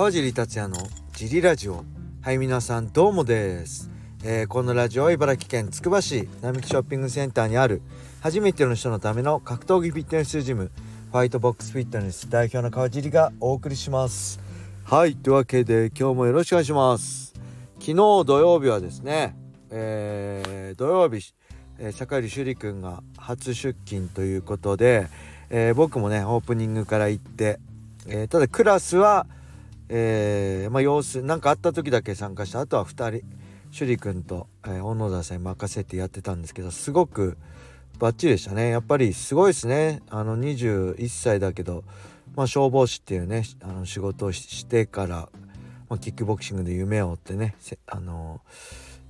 川尻達也のジリラジオ。はい皆さんどうもです、えー、このラジオは茨城県つくば市並木ショッピングセンターにある初めての人のための格闘技フィットネスジムファイトボックスフィットネス代表の川尻がお送りします。はいというわけで今日もよろしくお願いします。昨日土曜日はですね、えー、土曜日、え、坂入朱里くんが初出勤ということで、えー、僕もねオープニングから行って、えー、ただクラスは、えー、まあ、様子何かあった時だけ参加した。あとは2人趣里君と、えー、小野田さんに任せてやってたんですけどすごくバッチリでしたね。やっぱりすごいですね。あの21歳だけど、まあ、消防士っていうねあの仕事をしてから、まあ、キックボクシングで夢を追ってねあの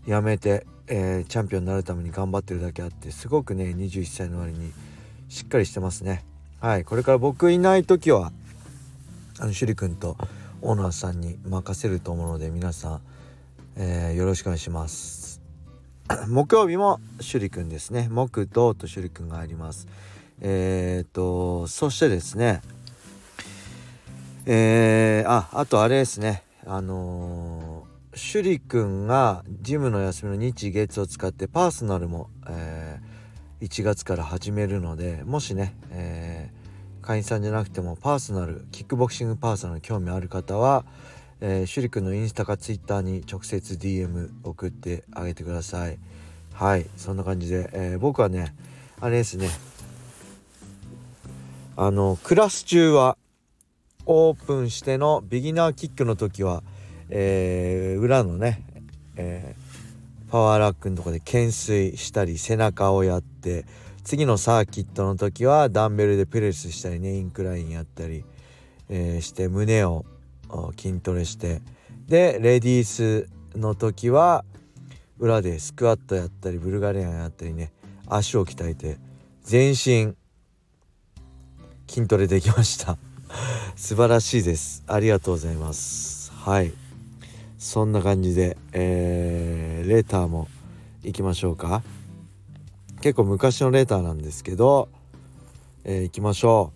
辞めて、え、チャンピオンになるために頑張ってるだけあってすごくね21歳の割にしっかりしてますね。はい。これから僕いない時はあの趣里君とオーナーさんに任せると思うので皆さん、えー、よろしくお願いします。木曜日も趣里くんですね。木土と趣里くんがあります。えっ、とそしてですねえー、ああとあれですね。あのー、趣里くんがジムの休みの日月を使ってパーソナルも、えー、1月から始めるのでもしね、えー会員さんじゃなくてもパーソナルキックボクシングパーソナル興味ある方は、えー、シュリ君のインスタかツイッターに直接 DM 送ってあげてください。はいそんな感じで、えー、僕はねあれですね。あのクラス中はオープンしてのビギナーキックの時は、えー、裏のね、えー、パワーラックのとこで懸垂したり背中をやって次のサーキットの時はダンベルでプレスしたりねインクラインやったり、えー、して胸を筋トレしてでレディースの時は裏でスクワットやったりブルガリアンやったりね足を鍛えて全身筋トレできました。素晴らしいです。ありがとうございます。はい。そんな感じで、えー、レターも行きましょうか。結構昔のレターなんですけど、えー、行きましょ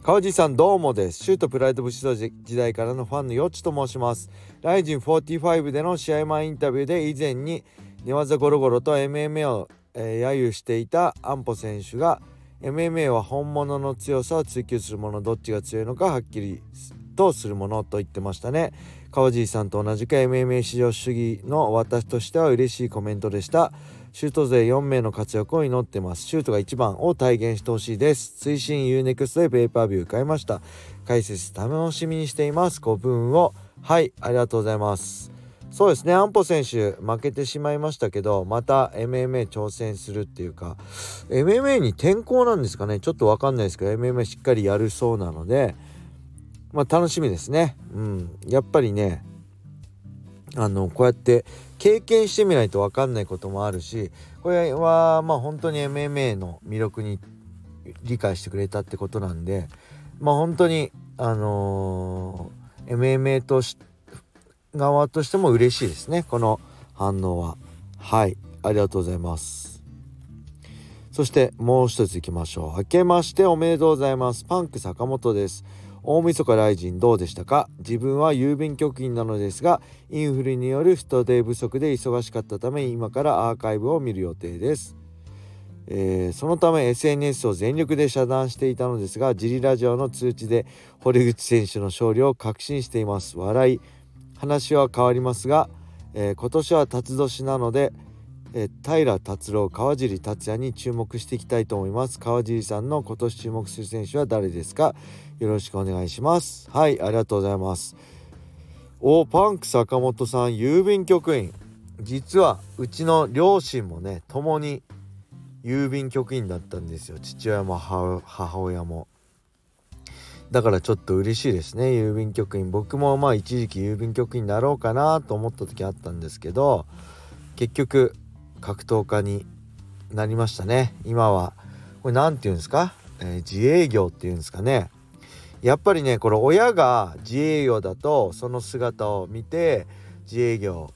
う。川地さんどうもです。シュートプライド武士道時代からのファンのよっちと申します。ライジン45での試合前インタビューで以前に寝技ゴロゴロと MMA を、えー、揶揄していた安保選手が MMA は本物の強さを追求するものどっちが強いのかはっきりとするものと言ってましたね。川地さんと同じく MMA 至上主義の私としては嬉しいコメントでした。シュート勢4名の活躍を祈ってます。シュートが1番を体現してほしいです。推進 UNEXT でペーパービュー買いました。解説楽しみにしています。5分を。はいありがとうございます。そうですね。安保選手負けてしまいましたけどまた MMA 挑戦するっていうか MMA に転向なんですかね。ちょっと分かんないですけど MMA しっかりやるそうなのでまあ楽しみですね。うん。やっぱりねあのこうやって経験してみないと分かんないこともあるしこれはまあ本当に MMA の魅力に理解してくれたってことなんでまあ本当にあのー、MMA とし側としても嬉しいですね。この反応は。はい。ありがとうございます。そしてもう一ついきましょう。明けましておめでとうございます。パンク坂本です。大晦日ライジンどうでしたか？自分は郵便局員なのですがインフレによる人手不足で忙しかったため今からアーカイブを見る予定です、えー、そのため SNS を全力で遮断していたのですがジリラジオの通知で堀口選手の勝利を確信しています。笑い。話は変わりますが、えー、今年は辰年なのでえ平達郎川尻達也に注目していきたいと思います。川尻さんの今年注目する選手は誰ですか？よろしくお願いします。はいありがとうございます。おパンク坂本さん郵便局員。実はうちの両親もね共に郵便局員だったんですよ。父親も母親も。だからちょっと嬉しいですね郵便局員。僕もまあ一時期郵便局員になろうかなと思った時あったんですけど結局格闘家になりましたね。今は。これ何て言うんですか、えー、自営業っていうんですかね。やっぱりねこれ親が自営業だとその姿を見て自営業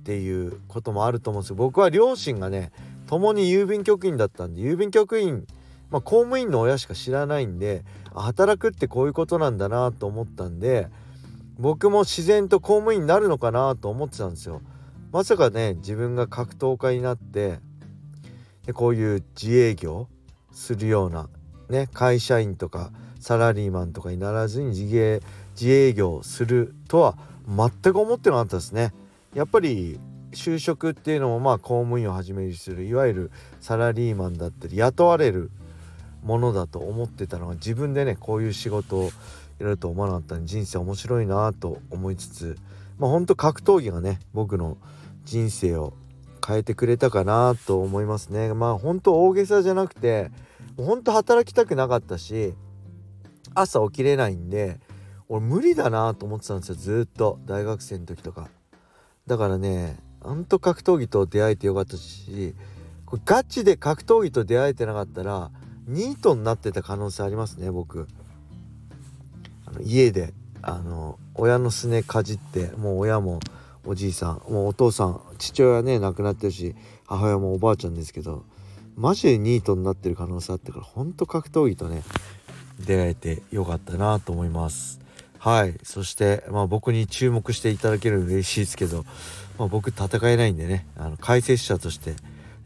っていうこともあると思うんですよ。僕は両親がね共に郵便局員だったんで郵便局員まあ、公務員の親しか知らないんで働くってこういうことなんだなと思ったんで僕も自然と公務員になるのかなと思ってたんですよ。まさかね自分が格闘家になってでこういう自営業するようなね会社員とかサラリーマンとかにならずに自営自営業するとは全く思ってなかったですね。やっぱり就職っていうのもまあ公務員をはじめにするいわゆるサラリーマンだったり雇われるものだと思ってたのが自分でねこういう仕事をやると思わなかったんで人生面白いなと思いつつまあほんと格闘技がね僕の人生を変えてくれたかなと思いますね。まあ本当大げさじゃなくて本当働きたくなかったし朝起きれないんで俺無理だなと思ってたんですよずっと。大学生の時とか。だからねほんと格闘技と出会えてよかったしこれガチで格闘技と出会えてなかったらニートになってた可能性ありますね僕。あの家で。あの親のすねかじってもう親もおじいさんもうお父さん父親ね亡くなってるし母親もおばあちゃんですけどマジでニートになってる可能性あってからほんと格闘技とね出会えてよかったなと思います。はい。そしてまあ僕に注目していただけるの嬉しいですけど、まあ、僕戦えないんでねあの解説者として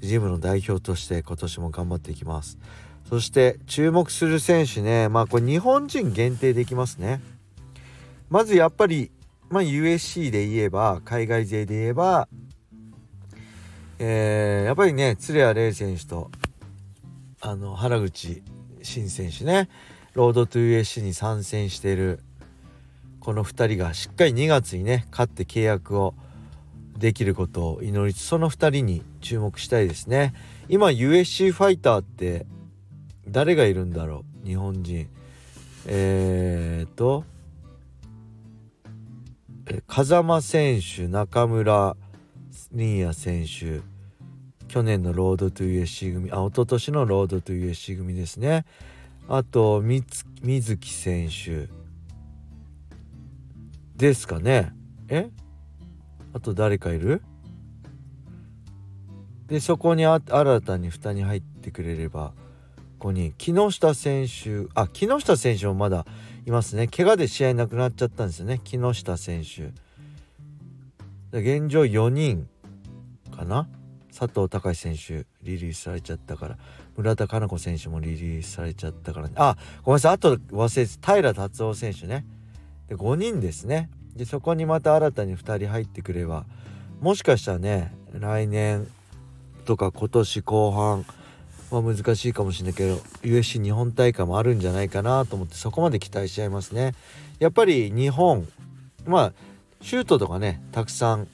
ジムの代表として今年も頑張っていきます。そして注目する選手ねまあこれ日本人限定できますね。まずやっぱりまあ USC で言えば海外勢で言えばえー、やっぱりね鶴谷玲選手とあの原口新選手ねロードトゥ USC に参戦しているこの2人がしっかり2月にね勝って契約をできることを祈りつつその2人に注目したいですね。今 USC ファイターって誰がいるんだろう？日本人。えー、っと風間選手中村新谷選手去年のロードトゥ USC 組あ一昨年のロードトゥ USC 組ですね。あと水木選手。ですかね。え？あと誰かいる？でそこに新たに2人入ってくれれば5人。木下選手あ木下選手もまだいますね。怪我で試合なくなっちゃったんですよね。木下選手。現状4人かな？佐藤隆選手リリースされちゃったから。村田佳菜子選手もリリースされちゃったから、ね、あごめんなさい。あと忘れて平達夫選手ね。で5人ですね。でそこにまた新たに2人入ってくればもしかしたらね来年とか今年後半は難しいかもしれないけど USC 日本大会もあるんじゃないかなと思ってそこまで期待しちゃいますね。やっぱり日本まあシュートとかねたくさん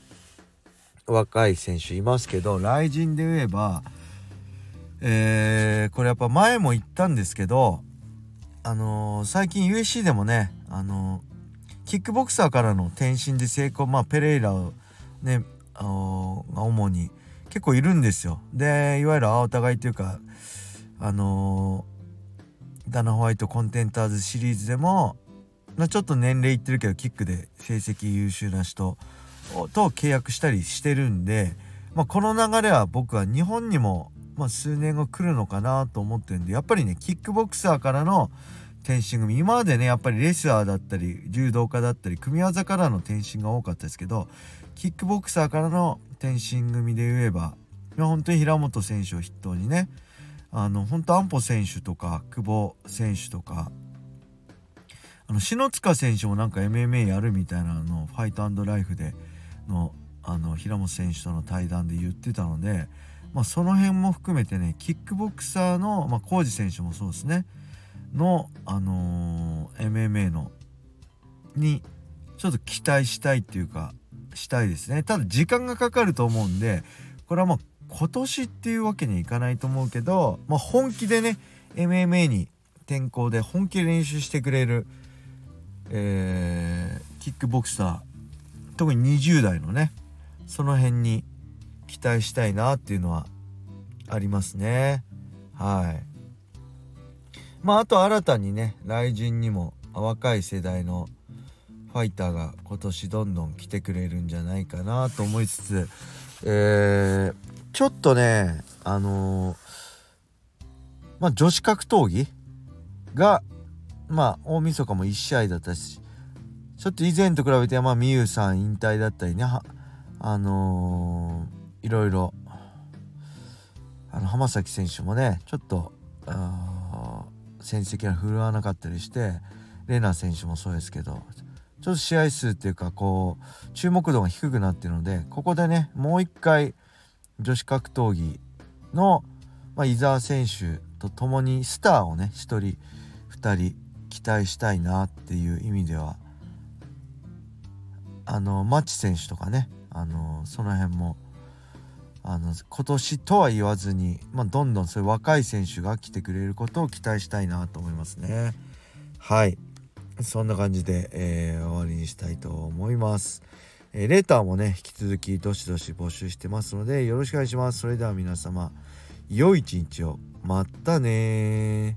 若い選手いますけど雷神で言えばえー、これやっぱ前も言ったんですけどあのー、最近 USC でもねあのー、キックボクサーからの転身で成功まあペレイラをねあの主に結構いるんですよ。でいわゆる青互いというかあのダナ・ホワイトコンテンターズシリーズでもまちょっと年齢いってるけどキックで成績優秀な人と契約したりしてるんで、まあ、この流れは僕は日本にも、まあ、数年後来るのかなと思ってるんでやっぱりねキックボクサーからの転身組今までねやっぱりレスラーだったり柔道家だったり組み技からの転身が多かったですけどキックボクサーからの転身組で言えば本当に平本選手を筆頭にねあの本当安保選手とか久保選手とかあの篠塚選手もなんか MMA やるみたいなのをファイトライフでのあの平本選手との対談で言ってたので、まあ、その辺も含めてねキックボクサーの、まあ、浩二選手もそうですね。の、あのー、MMA のにちょっと期待したいっていうかしたいですね。ただ時間がかかると思うんでこれはまあ今年っていうわけにはいかないと思うけど、まあ、本気でね MMA に転向で本気で練習してくれる、えー、キックボクサー特に20代のねその辺に期待したいなっていうのはありますね。はい。まああと新たにね来人にも若い世代のファイターが今年どんどん来てくれるんじゃないかなと思いつつえー、ちょっとねあのー、まあ女子格闘技がまあ大晦日も1試合だったしちょっと以前と比べてまあ美優さん引退だったりねあのー、いろいろあの浜崎選手もねちょっと戦績が振るわなかったりしてレナ選手もそうですけどちょっと試合数っていうかこう注目度が低くなってるのでここでねもう一回女子格闘技の、まあ、伊沢選手と共にスターをね1人2人期待したいなっていう意味ではあのマッチ選手とかねあのその辺もあの今年とは言わずに、まあ、どんどんそういう若い選手が来てくれることを期待したいなと思いますね。はいそんな感じで、えー、終わりにしたいと思います。えー、レターもね引き続きどしどし募集してますのでよろしくお願いします。それでは皆様良い一日をまたね